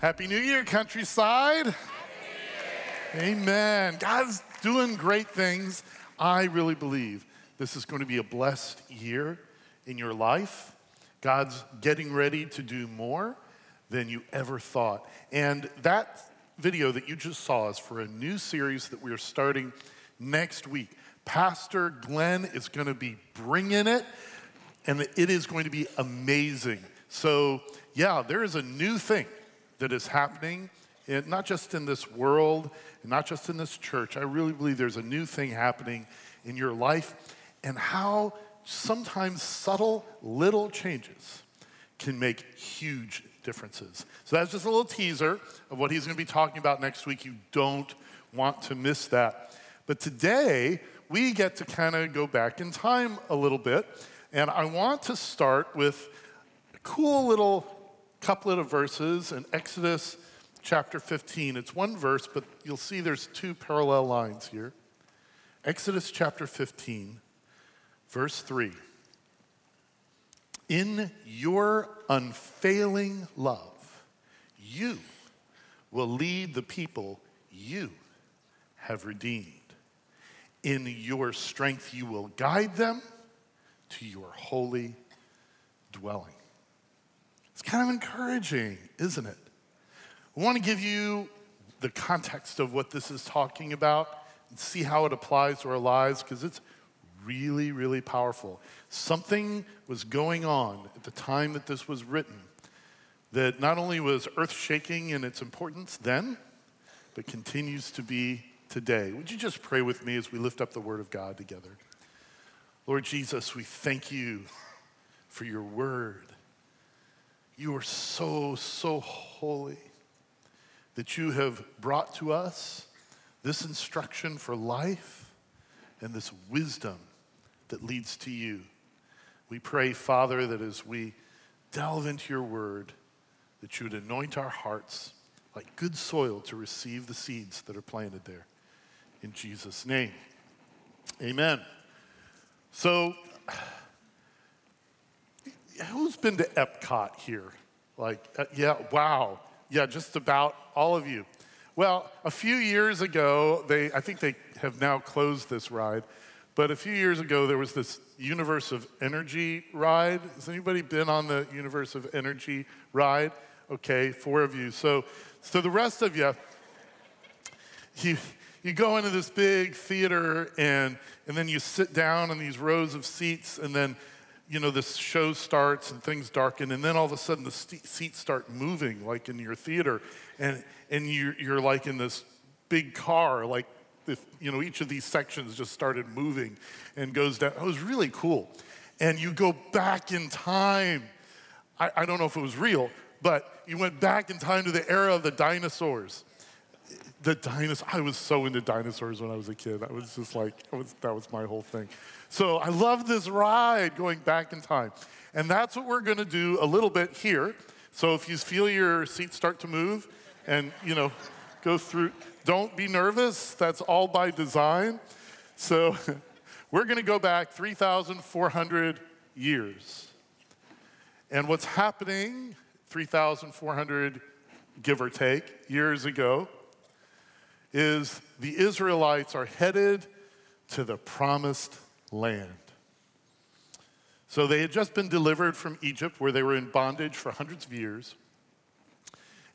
Happy New Year, countryside. Amen. God's doing great things. I really believe this is going to be a blessed year in your life. God's getting ready to do more than you ever thought. And that video that you just saw is for a new series that we are starting next week. Pastor Glenn is going to be bringing it, and it is going to be amazing. So, yeah, there is a new thing that is happening, not just in this world, not just in this church. I really believe there's a new thing happening in your life, and how sometimes subtle little changes can make huge differences. So that's just a little teaser of what he's going to be talking about next week. You don't want to miss that. But today, we get to kind of go back in time a little bit. And I want to start with a cool little couplet of verses in Exodus chapter 15. It's one verse, but you'll see there's two parallel lines here. Exodus chapter 15, verse 3. In your unfailing love, you will lead the people you have redeemed. In your strength, you will guide them to your holy dwelling. It's kind of encouraging, isn't it? I want to give you the context of what this is talking about and see how it applies to our lives because it's really, really powerful. Something was going on at the time that this was written that not only was earth shaking in its importance then, but continues to be today. Would you just pray with me as we lift up the Word of God together? Lord Jesus, we thank you for your Word. You are so, so holy that you have brought to us this instruction for life and this wisdom that leads to you. We pray, Father, that as we delve into your word, that you would anoint our hearts like good soil to receive the seeds that are planted there. In Jesus' name. Amen. So, who's been to Epcot here? Like, uh, yeah, wow. Yeah, just about all of you. Well, a few years ago, they, I think they have now closed this ride, but a few years ago, there was this Universe of Energy ride. Has anybody been on the Universe of Energy ride? Okay, four of you. So, so the rest of you, you, you go into this big theater and, and then you sit down in these rows of seats and then you know, this show starts and things darken, and then all of a sudden the st- seats start moving, like in your theater, and, and you're, you're like in this big car, like if, you know, each of these sections just started moving and goes down. It was really cool. And you go back in time. I, I don't know if it was real, but you went back in time to the era of the dinosaurs. The dinosaurs, I was so into dinosaurs when I was a kid. I was just like, was, that was my whole thing. So I love this ride going back in time. And that's what we're going to do a little bit here. So if you feel your seat start to move and, you know, go through, don't be nervous. That's all by design. So we're going to go back 3,400 years. And what's happening 3,400, give or take, years ago, is the Israelites are headed to the promised land. So they had just been delivered from Egypt, where they were in bondage for hundreds of years.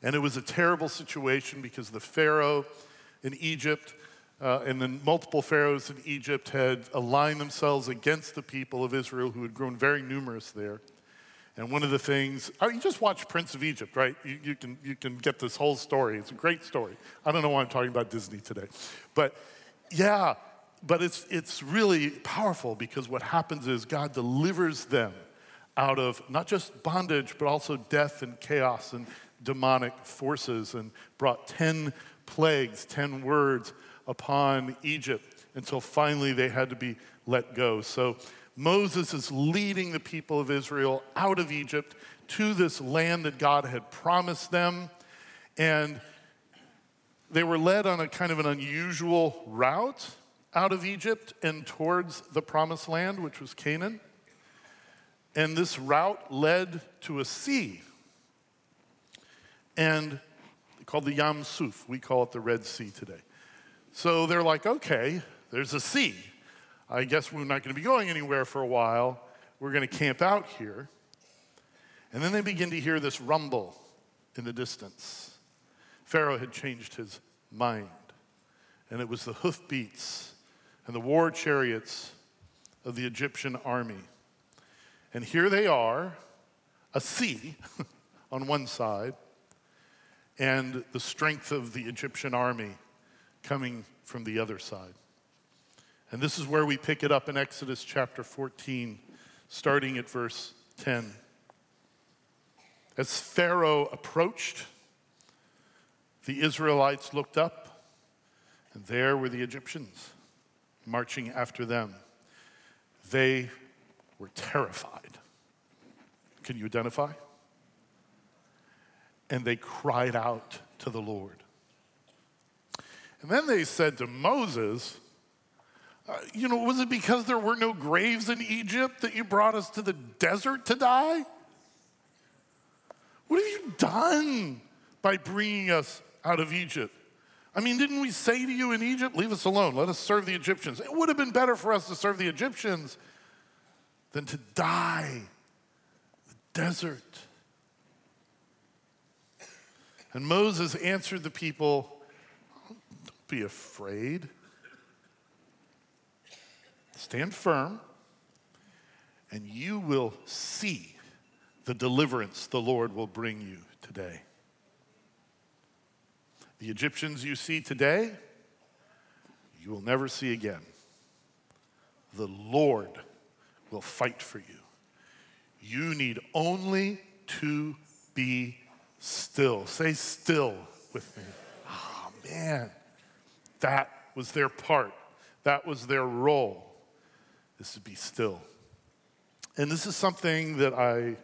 And it was a terrible situation because the Pharaoh in Egypt uh, and then multiple pharaohs in Egypt had aligned themselves against the people of Israel, who had grown very numerous there. And one of the things, oh, you just watch Prince of Egypt, right? You, you, can, you can get this whole story. It's a great story. I don't know why I'm talking about Disney today. But yeah, but it's, it's really powerful because what happens is God delivers them out of not just bondage, but also death and chaos and demonic forces and brought 10 plagues, 10 words upon Egypt until finally they had to be let go. So Moses is leading the people of Israel out of Egypt to this land that God had promised them. And they were led on a kind of an unusual route out of Egypt and towards the promised land, which was Canaan. And this route led to a sea. And called the Yam Suf. We call it the Red Sea today. So they're like, okay, there's a sea. I guess we're not going to be going anywhere for a while. We're going to camp out here. And then they begin to hear this rumble in the distance. Pharaoh had changed his mind, and it was the hoofbeats and the war chariots of the Egyptian army. And here they are, a sea on one side, and the strength of the Egyptian army coming from the other side. And this is where we pick it up in Exodus chapter 14, starting at verse 10. As Pharaoh approached, the Israelites looked up, and there were the Egyptians marching after them. They were terrified. Can you identify? And they cried out to the Lord. And then they said to Moses, uh, You know, was it because there were no graves in Egypt that you brought us to the desert to die? What have you done by bringing us out of Egypt? I mean, didn't we say to you in Egypt, leave us alone, let us serve the Egyptians? It would have been better for us to serve the Egyptians than to die in the desert. And Moses answered the people, Don't be afraid. Stand firm, and you will see the deliverance the Lord will bring you today. The Egyptians you see today, you will never see again. The Lord will fight for you. You need only to be still. Say still with me. Oh, man. That was their part, that was their role, is to be still. And this is something that I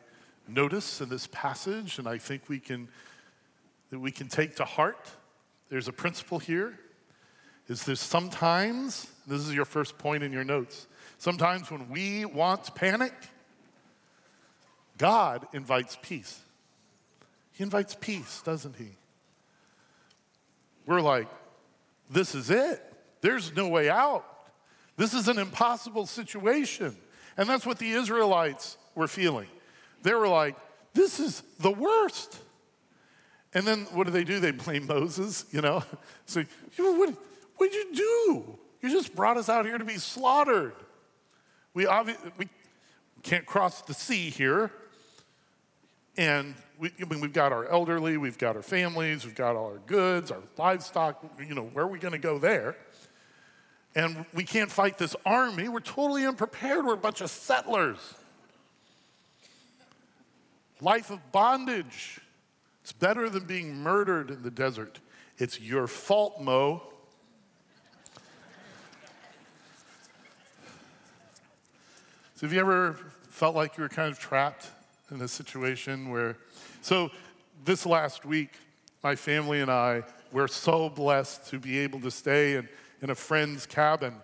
notice in this passage, and I think we can, that we can take to heart there's a principle here is there's sometimes, this is your first point in your notes, sometimes when we want panic, God invites peace. He invites peace, doesn't he? We're like, this is it. There's no way out. This is an impossible situation. And that's what the Israelites were feeling. They were like, this is the worst. And then what do they do? They blame Moses, you know? So, what, what did you do? You just brought us out here to be slaughtered. We, obviously, we can't cross the sea here. And we, I mean, we've got our elderly, we've got our families, we've got all our goods, our livestock. You know, where are we going to go there? And we can't fight this army. We're totally unprepared. We're a bunch of settlers. Life of bondage. It's better than being murdered in the desert. It's your fault, Mo. So, have you ever felt like you were kind of trapped in a situation where. So, this last week, my family and I were so blessed to be able to stay in, in a friend's cabin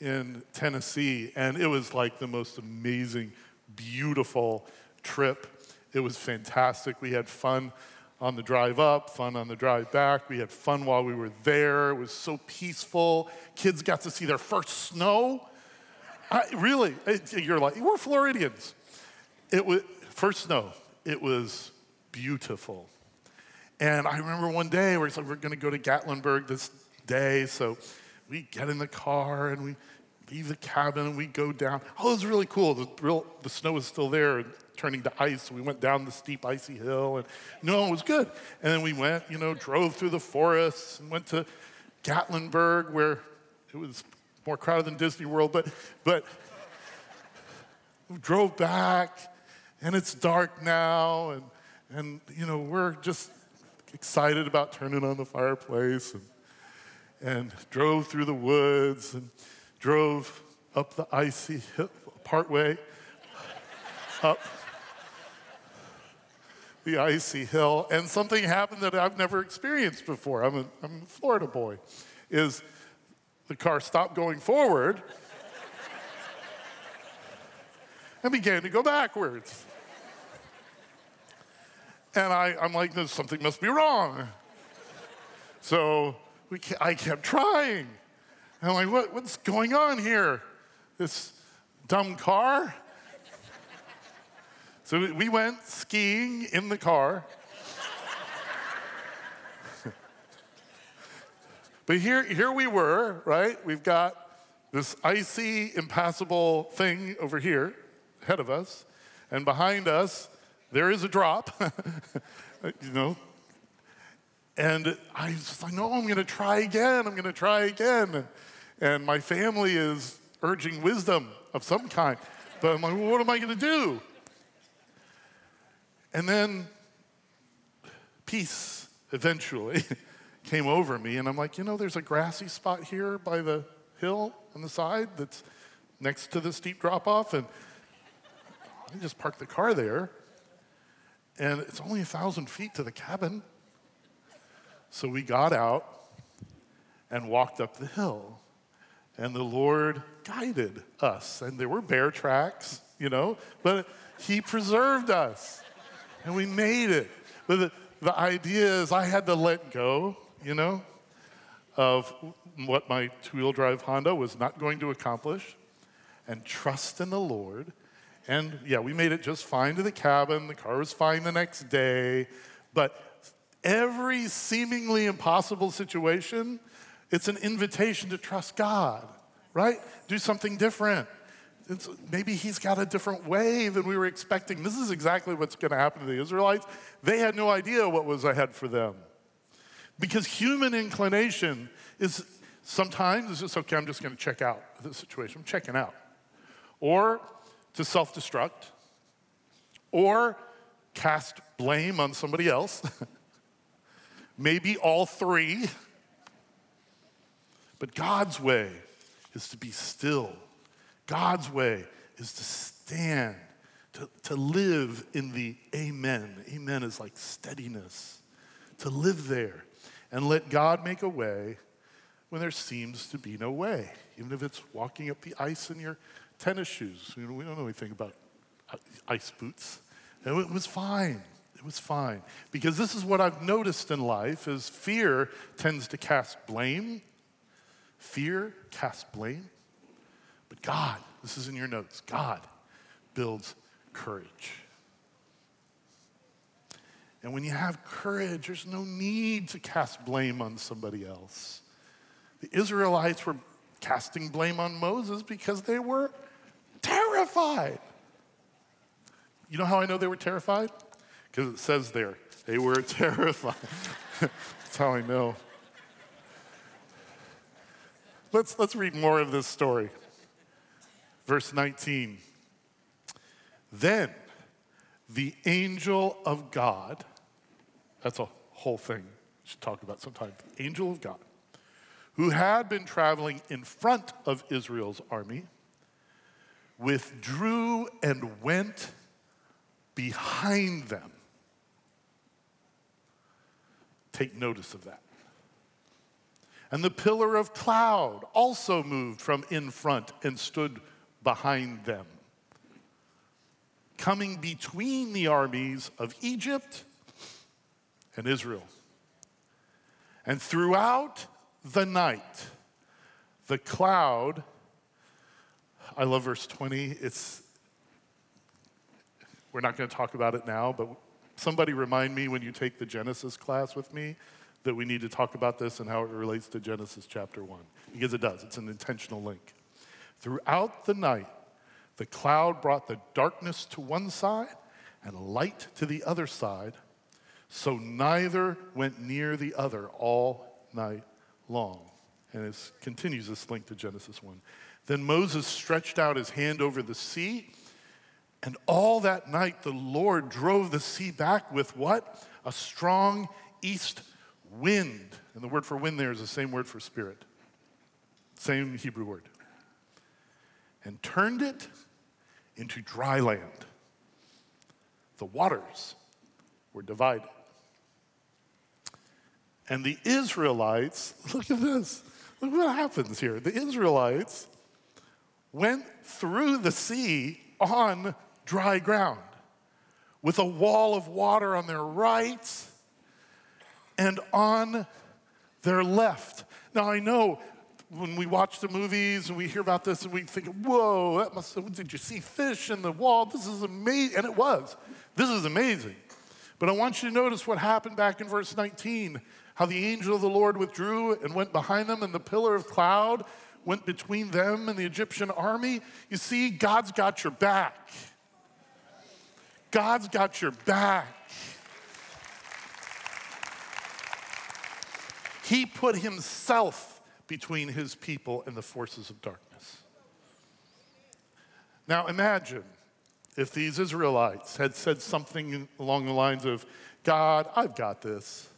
in Tennessee. And it was like the most amazing, beautiful trip. It was fantastic. We had fun on the drive up, fun on the drive back. We had fun while we were there. It was so peaceful. Kids got to see their first snow. I, really, it, you're like, we're Floridians. It was first snow. It was beautiful. And I remember one day where it's like, we're going to go to Gatlinburg this day. So we get in the car and we leave the cabin and we go down. Oh, it was really cool. The, real, the snow was still there turning to ice. So we went down the steep icy hill and no, it was good. And then we went, you know, drove through the forests and went to Gatlinburg where it was more crowded than Disney World, but, but drove back and it's dark now and, and, you know, we're just excited about turning on the fireplace and, and drove through the woods and drove up the icy hill, partway up the icy hill, and something happened that I've never experienced before. I'm a, I'm a Florida boy. Is the car stopped going forward and began to go backwards. And I, I'm like, something must be wrong. So we, I kept trying. And I'm like, what, what's going on here? This dumb car? So we went skiing in the car. but here, here we were, right? We've got this icy, impassable thing over here ahead of us. And behind us, there is a drop, you know. And I was like, no, I'm going to try again. I'm going to try again. And, and my family is urging wisdom of some kind. But I'm like, well, what am I going to do? And then peace eventually came over me. And I'm like, you know, there's a grassy spot here by the hill on the side that's next to the steep drop off. And I just parked the car there. And it's only a thousand feet to the cabin. So we got out and walked up the hill. And the Lord guided us. And there were bear tracks, you know, but He preserved us. And we made it. But the, the idea is I had to let go, you know, of what my two wheel drive Honda was not going to accomplish and trust in the Lord. And yeah, we made it just fine to the cabin. The car was fine the next day. But every seemingly impossible situation, it's an invitation to trust God, right? Do something different. It's, maybe he's got a different way than we were expecting. This is exactly what's going to happen to the Israelites. They had no idea what was ahead for them. Because human inclination is sometimes it's just okay, I'm just going to check out the situation. I'm checking out. Or to self destruct, or cast blame on somebody else. Maybe all three. But God's way is to be still. God's way is to stand, to, to live in the amen. Amen is like steadiness. To live there and let God make a way when there seems to be no way, even if it's walking up the ice in your tennis shoes. You know, we don't know anything about ice boots. It was fine. It was fine. Because this is what I've noticed in life is fear tends to cast blame. Fear casts blame. But God, this is in your notes, God builds courage. And when you have courage, there's no need to cast blame on somebody else. The Israelites were casting blame on Moses because they were terrified. You know how I know they were terrified? Because it says there, they were terrified. That's how I know. Let's, let's read more of this story. Verse 19. Then the angel of God, that's a whole thing we should talk about sometime. The angel of God, who had been traveling in front of Israel's army, withdrew and went behind them. Take notice of that. And the pillar of cloud also moved from in front and stood behind them, coming between the armies of Egypt and Israel. And throughout the night, the cloud, I love verse 20, it's, we're not going to talk about it now, but somebody remind me when you take the Genesis class with me that we need to talk about this and how it relates to Genesis chapter 1. Because it does, it's an intentional link. Throughout the night, the cloud brought the darkness to one side and light to the other side, so neither went near the other all night long. And it continues this link to Genesis 1. Then Moses stretched out his hand over the sea, and all that night the Lord drove the sea back with what? A strong east wind. And the word for wind there is the same word for spirit, same Hebrew word and turned it into dry land. The waters were divided. And the Israelites, look at this. Look what happens here. The Israelites went through the sea on dry ground with a wall of water on their right and on Their left. Now, I know when we watch the movies and we hear about this and we think, whoa, that must did you see fish in the wall? This is amazing. And it was. This is amazing. But I want you to notice what happened back in verse 19 how the angel of the Lord withdrew and went behind them, and the pillar of cloud went between them and the Egyptian army. You see, God's got your back. God's got your back. He put himself between his people and the forces of darkness. Now imagine if these Israelites had said something along the lines of, God, I've got this.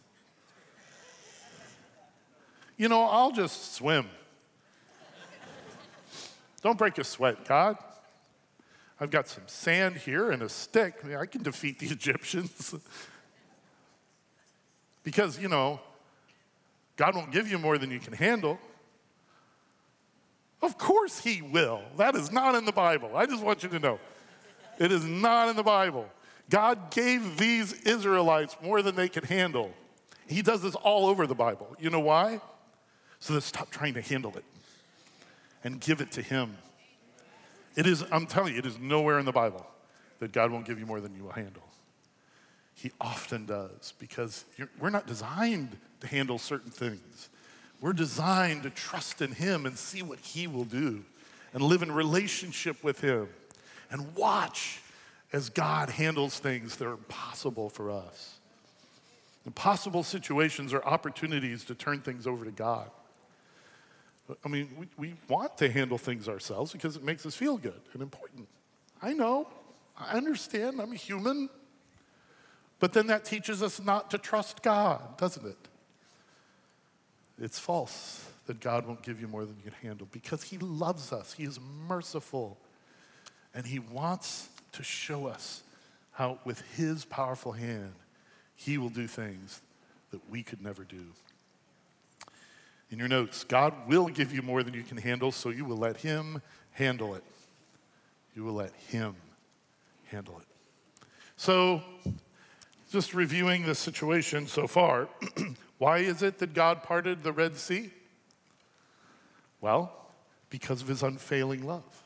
You know, I'll just swim. Don't break a sweat, God. I've got some sand here and a stick. I, mean, I can defeat the Egyptians. because, you know, God won't give you more than you can handle. Of course, He will. That is not in the Bible. I just want you to know. It is not in the Bible. God gave these Israelites more than they could handle. He does this all over the Bible. You know why? So they stop trying to handle it and give it to Him. It is, I'm telling you, it is nowhere in the Bible that God won't give you more than you will handle. He often does because we're not designed to handle certain things. We're designed to trust in Him and see what He will do and live in relationship with Him and watch as God handles things that are impossible for us. Impossible situations are opportunities to turn things over to God. I mean, we, we want to handle things ourselves because it makes us feel good and important. I know, I understand, I'm a human. But then that teaches us not to trust God, doesn't it? It's false that God won't give you more than you can handle because He loves us. He is merciful. And He wants to show us how, with His powerful hand, He will do things that we could never do. In your notes, God will give you more than you can handle, so you will let Him handle it. You will let Him handle it. So, just reviewing the situation so far, why is it that God parted the Red Sea? Well, because of his unfailing love.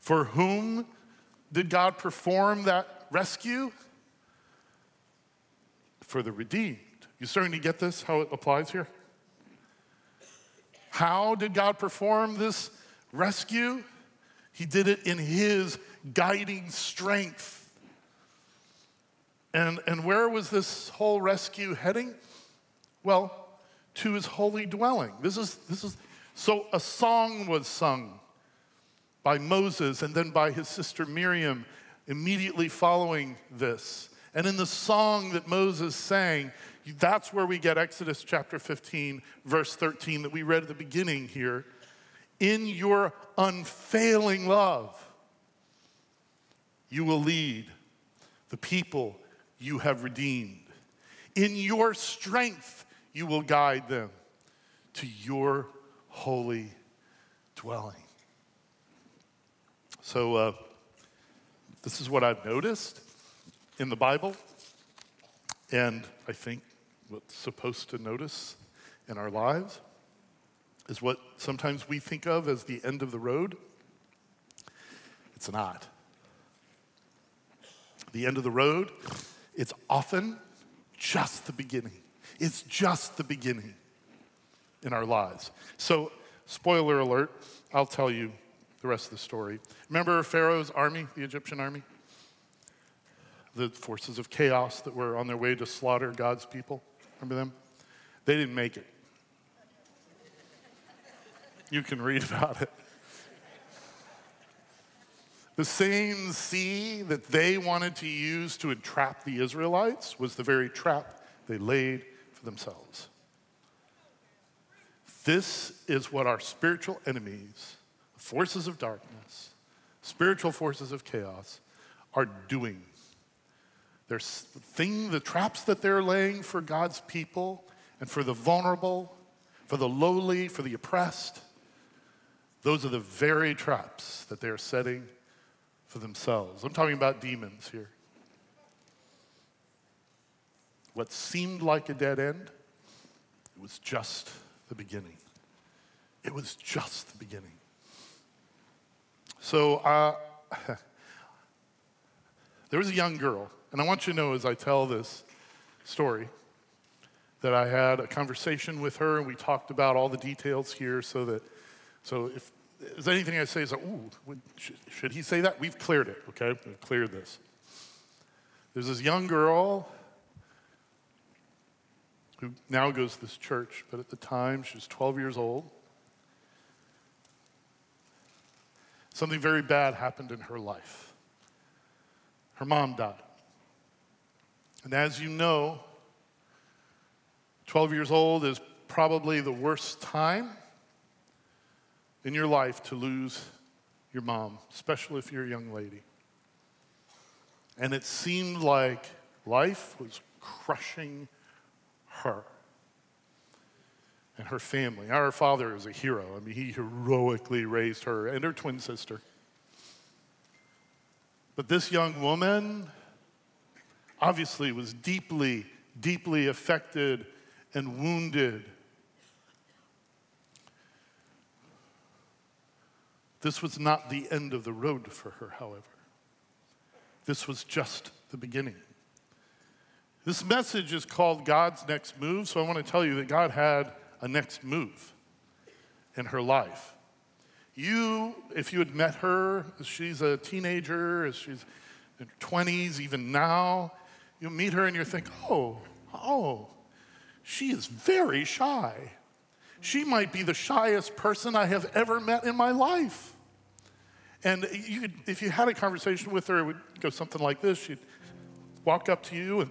For whom did God perform that rescue? For the redeemed. You starting to get this, how it applies here? How did God perform this rescue? He did it in his guiding strength. And, and where was this whole rescue heading? Well, to his holy dwelling. This is, this is, so a song was sung by Moses and then by his sister Miriam immediately following this. And in the song that Moses sang, that's where we get Exodus chapter 15, verse 13, that we read at the beginning here. In your unfailing love, you will lead the people you have redeemed. In your strength, you will guide them to your holy dwelling. So, uh, this is what I've noticed in the Bible, and I think what's supposed to notice in our lives is what sometimes we think of as the end of the road. It's not. The end of the road it's often just the beginning. It's just the beginning in our lives. So, spoiler alert, I'll tell you the rest of the story. Remember Pharaoh's army, the Egyptian army? The forces of chaos that were on their way to slaughter God's people? Remember them? They didn't make it. You can read about it. The same sea that they wanted to use to entrap the Israelites was the very trap they laid for themselves. This is what our spiritual enemies, forces of darkness, spiritual forces of chaos, are doing. There's thing, the traps that they're laying for God's people and for the vulnerable, for the lowly, for the oppressed, those are the very traps that they're setting for themselves. I'm talking about demons here. What seemed like a dead end it was just the beginning. It was just the beginning. So, uh, there was a young girl, and I want you to know as I tell this story that I had a conversation with her and we talked about all the details here so that, so if there's anything I say is like, ooh, should, should he say that? We've cleared it, okay? We've cleared this. There's this young girl who now goes to this church, but at the time she was 12 years old. Something very bad happened in her life. Her mom died. And as you know, 12 years old is probably the worst time in your life to lose your mom, especially if you're a young lady. And it seemed like life was crushing her and her family. Our father is a hero. I mean, he heroically raised her and her twin sister. But this young woman obviously was deeply, deeply affected and wounded. This was not the end of the road for her, however. This was just the beginning. This message is called God's next move, so I want to tell you that God had a next move in her life. You, if you had met her, she's a teenager, she's in her 20s, even now, you meet her and you think, oh, oh, she is very shy. She might be the shyest person I have ever met in my life. And you could, if you had a conversation with her, it would go something like this. She'd walk up to you and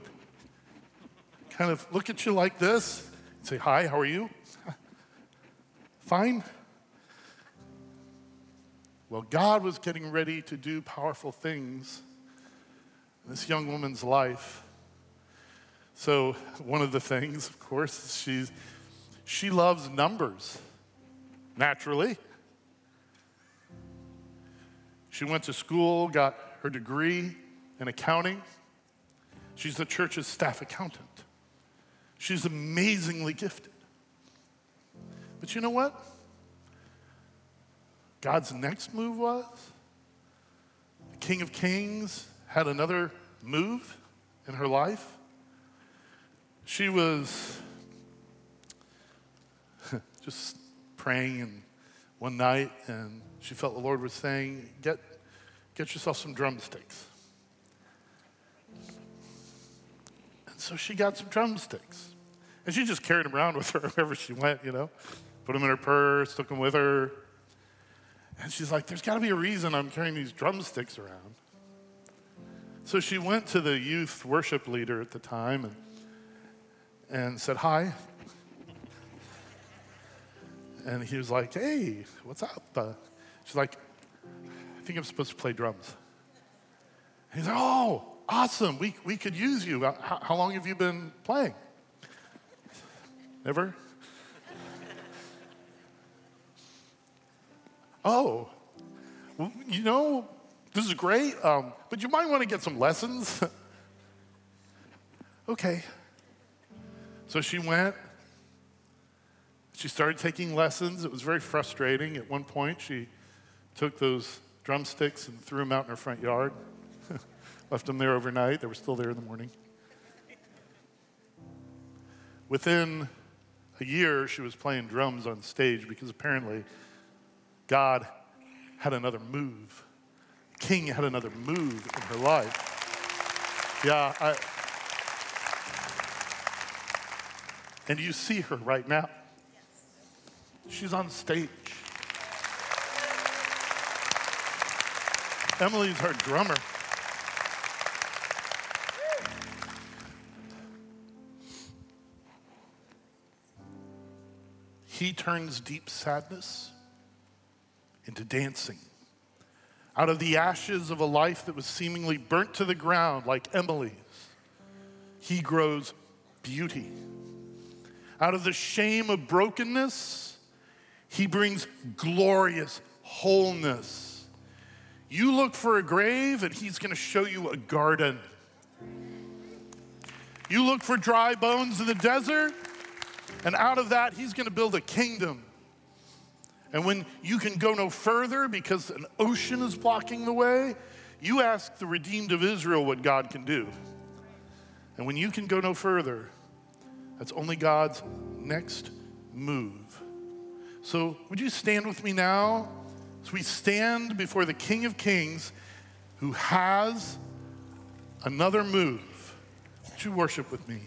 kind of look at you like this say, Hi, how are you? Fine. Well, God was getting ready to do powerful things in this young woman's life. So, one of the things, of course, she's, she loves numbers, naturally. She went to school, got her degree in accounting. She's the church's staff accountant. She's amazingly gifted. But you know what? God's next move was the King of Kings had another move in her life. She was just praying and one night and she felt the Lord was saying, get, get yourself some drumsticks. And so she got some drumsticks. And she just carried them around with her wherever she went, you know. Put them in her purse, took them with her. And she's like, there's got to be a reason I'm carrying these drumsticks around. So she went to the youth worship leader at the time and and said, Hi. And he was like, Hey, what's up? Uh, she's like, I think I'm supposed to play drums. he's like, Oh, awesome. We, we could use you. How, how long have you been playing? Never? oh, well, you know, this is great, um, but you might want to get some lessons. okay. So she went. She started taking lessons. It was very frustrating. At one point, she took those drumsticks and threw them out in her front yard, left them there overnight. They were still there in the morning. Within a year, she was playing drums on stage because apparently God had another move. King had another move in her life. Yeah, I, And you see her right now. She's on stage. Emily's her drummer. He turns deep sadness into dancing out of the ashes of a life that was seemingly burnt to the ground, like Emily's, he grows beauty. Out of the shame of brokenness, he brings glorious wholeness. You look for a grave, and he's going to show you a garden. You look for dry bones in the desert, and out of that, he's going to build a kingdom. And when you can go no further because an ocean is blocking the way, you ask the redeemed of Israel what God can do. And when you can go no further, that's only God's next move. So, would you stand with me now as we stand before the King of Kings who has another move? Would you worship with me?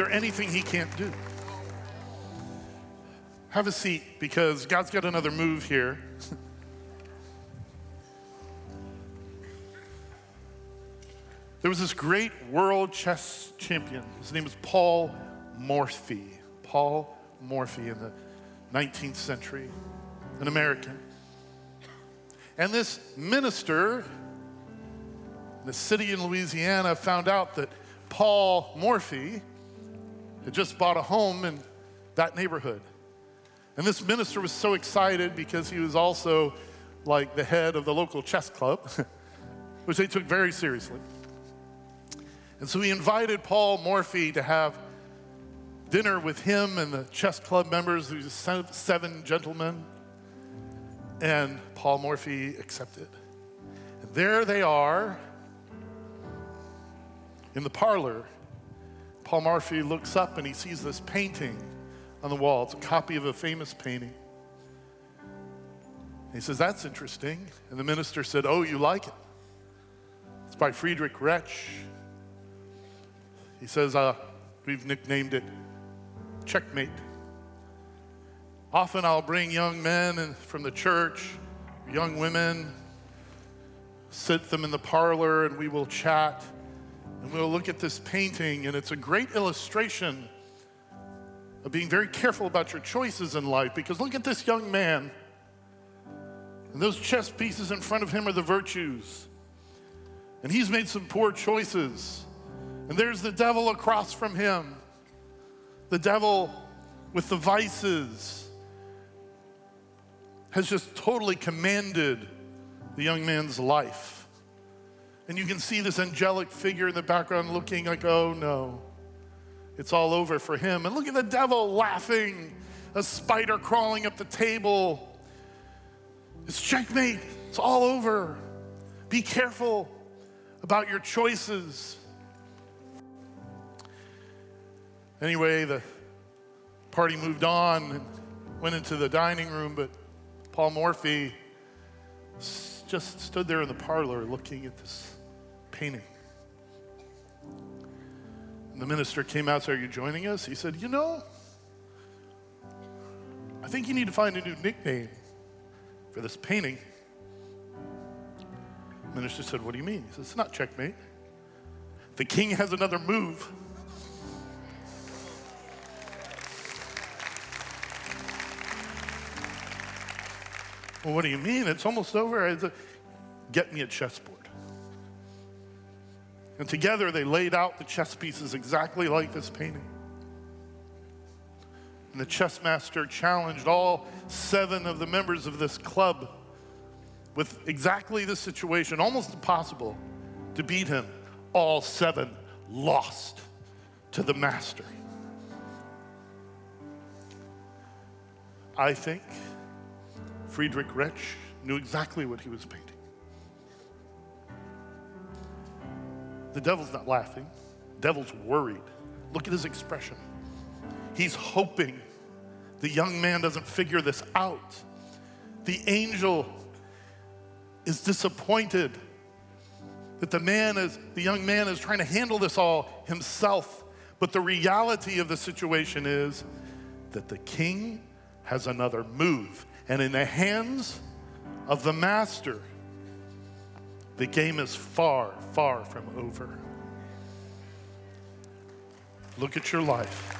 There anything he can't do? Have a seat because God's got another move here. there was this great world chess champion. His name was Paul Morphy. Paul Morphy in the 19th century, an American. And this minister in the city in Louisiana found out that Paul Morphy had just bought a home in that neighborhood. And this minister was so excited because he was also like the head of the local chess club, which they took very seriously. And so he invited Paul Morphy to have dinner with him and the chess club members, these seven gentlemen. And Paul Morphy accepted. And there they are in the parlor. Paul Morphy looks up and he sees this painting on the wall. It's a copy of a famous painting. He says, That's interesting. And the minister said, Oh, you like it? It's by Friedrich Retzsch. He says, uh, We've nicknamed it Checkmate. Often I'll bring young men from the church, young women, sit them in the parlor, and we will chat. And we'll look at this painting, and it's a great illustration of being very careful about your choices in life because look at this young man. And those chess pieces in front of him are the virtues. And he's made some poor choices. And there's the devil across from him. The devil with the vices has just totally commanded the young man's life. And you can see this angelic figure in the background looking like, oh no it's all over for him. And look at the devil laughing, a spider crawling up the table. It's checkmate, it's all over. Be careful about your choices. Anyway, the party moved on and went into the dining room, but Paul Morphy just stood there in the parlor looking at this painting the minister came out and said, Are you joining us? He said, You know, I think you need to find a new nickname for this painting. The minister said, What do you mean? He said, It's not checkmate. The king has another move. Well, what do you mean? It's almost over. Get me a chessboard. And together they laid out the chess pieces exactly like this painting. And the chess master challenged all seven of the members of this club with exactly this situation, almost impossible to beat him. All seven lost to the master. I think Friedrich Retzsch knew exactly what he was painting. The devil's not laughing, the devil's worried. Look at his expression. He's hoping the young man doesn't figure this out. The angel is disappointed that the man is the young man is trying to handle this all himself. But the reality of the situation is that the king has another move. And in the hands of the master, the game is far, far from over. Look at your life.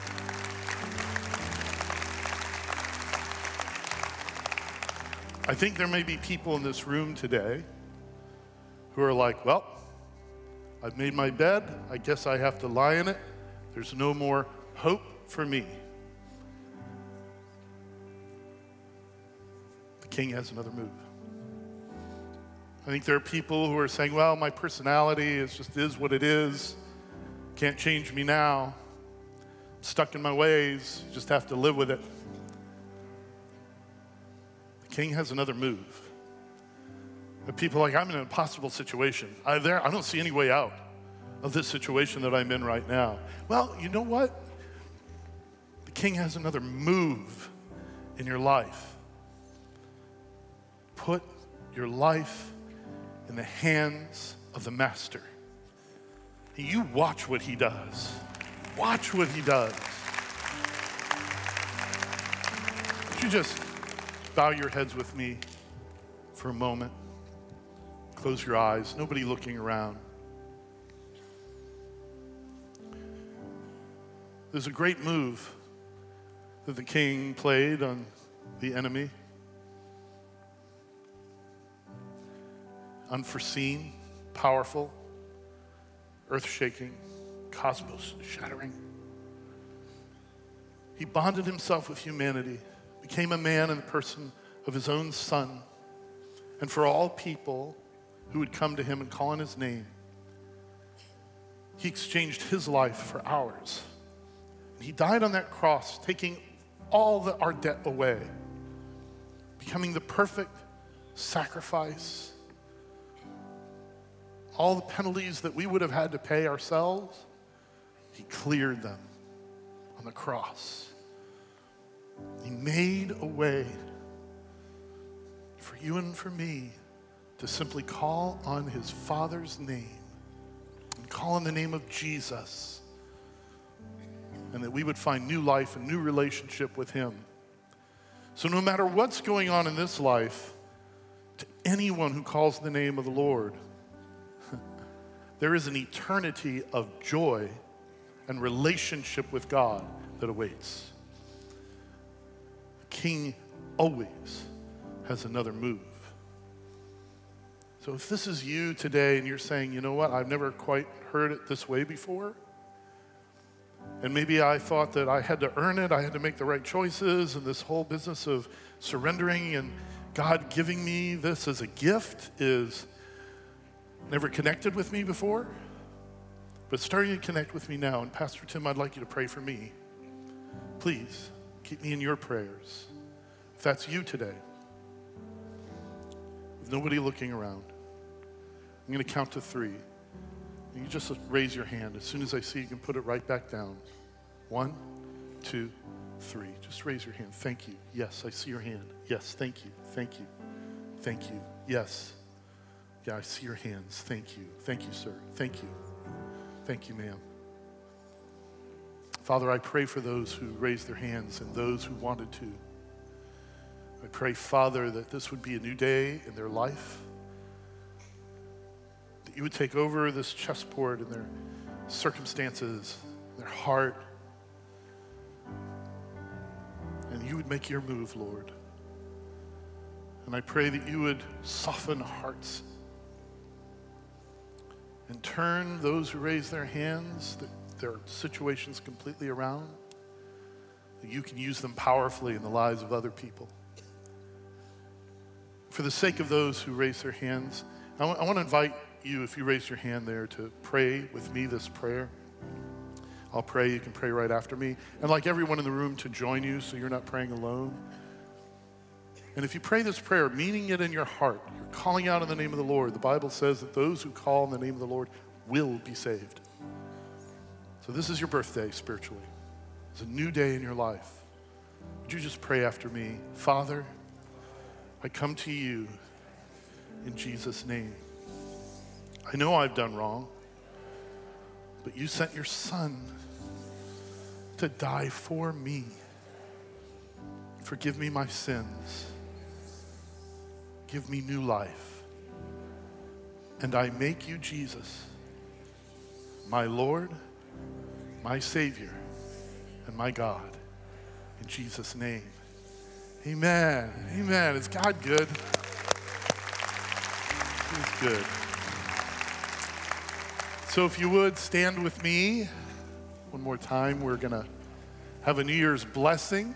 I think there may be people in this room today who are like, well, I've made my bed. I guess I have to lie in it. There's no more hope for me. The king has another move. I think there are people who are saying, well, my personality is just is what it is. Can't change me now. I'm stuck in my ways. Just have to live with it. The king has another move. The people like, I'm in an impossible situation. I, there, I don't see any way out of this situation that I'm in right now. Well, you know what? The king has another move in your life. Put your life in the hands of the master. You watch what he does. Watch what he does. Would you just bow your heads with me for a moment? Close your eyes, nobody looking around. There's a great move that the king played on the enemy. Unforeseen, powerful, earth shaking, cosmos shattering. He bonded himself with humanity, became a man in the person of his own son, and for all people who would come to him and call on his name, he exchanged his life for ours. He died on that cross, taking all the, our debt away, becoming the perfect sacrifice. All the penalties that we would have had to pay ourselves, He cleared them on the cross. He made a way for you and for me to simply call on His Father's name and call on the name of Jesus and that we would find new life and new relationship with Him. So, no matter what's going on in this life, to anyone who calls the name of the Lord, there is an eternity of joy and relationship with God that awaits. The King always has another move. So, if this is you today and you're saying, you know what, I've never quite heard it this way before, and maybe I thought that I had to earn it, I had to make the right choices, and this whole business of surrendering and God giving me this as a gift is never connected with me before, but starting to connect with me now. And Pastor Tim, I'd like you to pray for me. Please keep me in your prayers. If that's you today, with nobody looking around, I'm going to count to three. You just raise your hand. As soon as I see you can put it right back down. One, two, three. Just raise your hand. Thank you. Yes, I see your hand. Yes, thank you. Thank you. Thank you. Yes. Yeah, I see your hands. Thank you. Thank you, sir. Thank you. Thank you, ma'am. Father, I pray for those who raised their hands and those who wanted to. I pray, Father, that this would be a new day in their life that you would take over this chessboard and their circumstances, their heart, and you would make your move, Lord. And I pray that you would soften hearts and turn those who raise their hands, their situations completely around, you can use them powerfully in the lives of other people. For the sake of those who raise their hands, I want, I want to invite you, if you raise your hand there, to pray with me this prayer. I'll pray. You can pray right after me. And like everyone in the room, to join you so you're not praying alone. And if you pray this prayer, meaning it in your heart, you're calling out in the name of the Lord. The Bible says that those who call in the name of the Lord will be saved. So this is your birthday spiritually. It's a new day in your life. Would you just pray after me? Father, I come to you in Jesus' name. I know I've done wrong, but you sent your son to die for me. Forgive me my sins. Give me new life. And I make you, Jesus, my Lord, my Savior, and my God. In Jesus' name. Amen. Amen. Is God good? He's good. So, if you would stand with me one more time, we're going to have a New Year's blessing.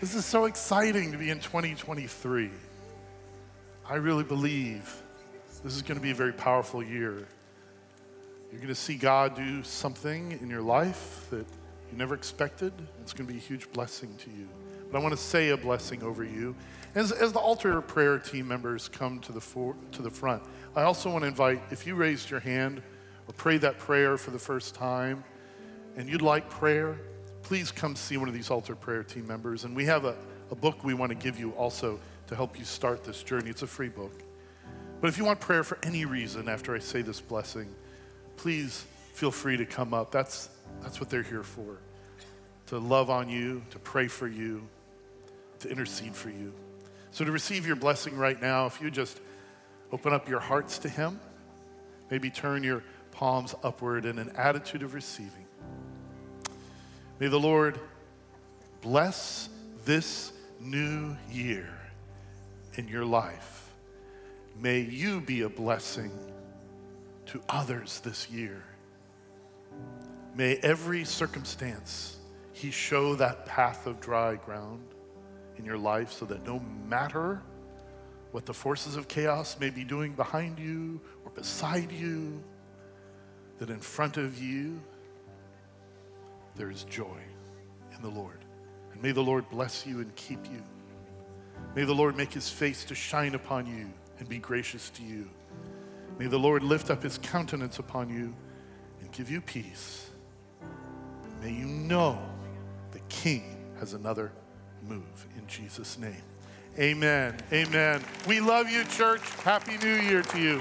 This is so exciting to be in 2023. I really believe this is going to be a very powerful year. You're going to see God do something in your life that you never expected. It's going to be a huge blessing to you. But I want to say a blessing over you. As, as the altar prayer team members come to the, for, to the front, I also want to invite, if you raised your hand or prayed that prayer for the first time and you'd like prayer, please come see one of these altar prayer team members. And we have a, a book we want to give you also to help you start this journey. It's a free book. But if you want prayer for any reason after I say this blessing, please feel free to come up. That's, that's what they're here for to love on you, to pray for you, to intercede for you. So, to receive your blessing right now, if you just open up your hearts to Him, maybe turn your palms upward in an attitude of receiving. May the Lord bless this new year in your life. May you be a blessing to others this year. May every circumstance He show that path of dry ground in your life so that no matter what the forces of chaos may be doing behind you or beside you, that in front of you there is joy in the Lord. And may the Lord bless you and keep you. May the Lord make his face to shine upon you and be gracious to you. May the Lord lift up his countenance upon you and give you peace. May you know the King has another move in Jesus' name. Amen. Amen. We love you, church. Happy New Year to you.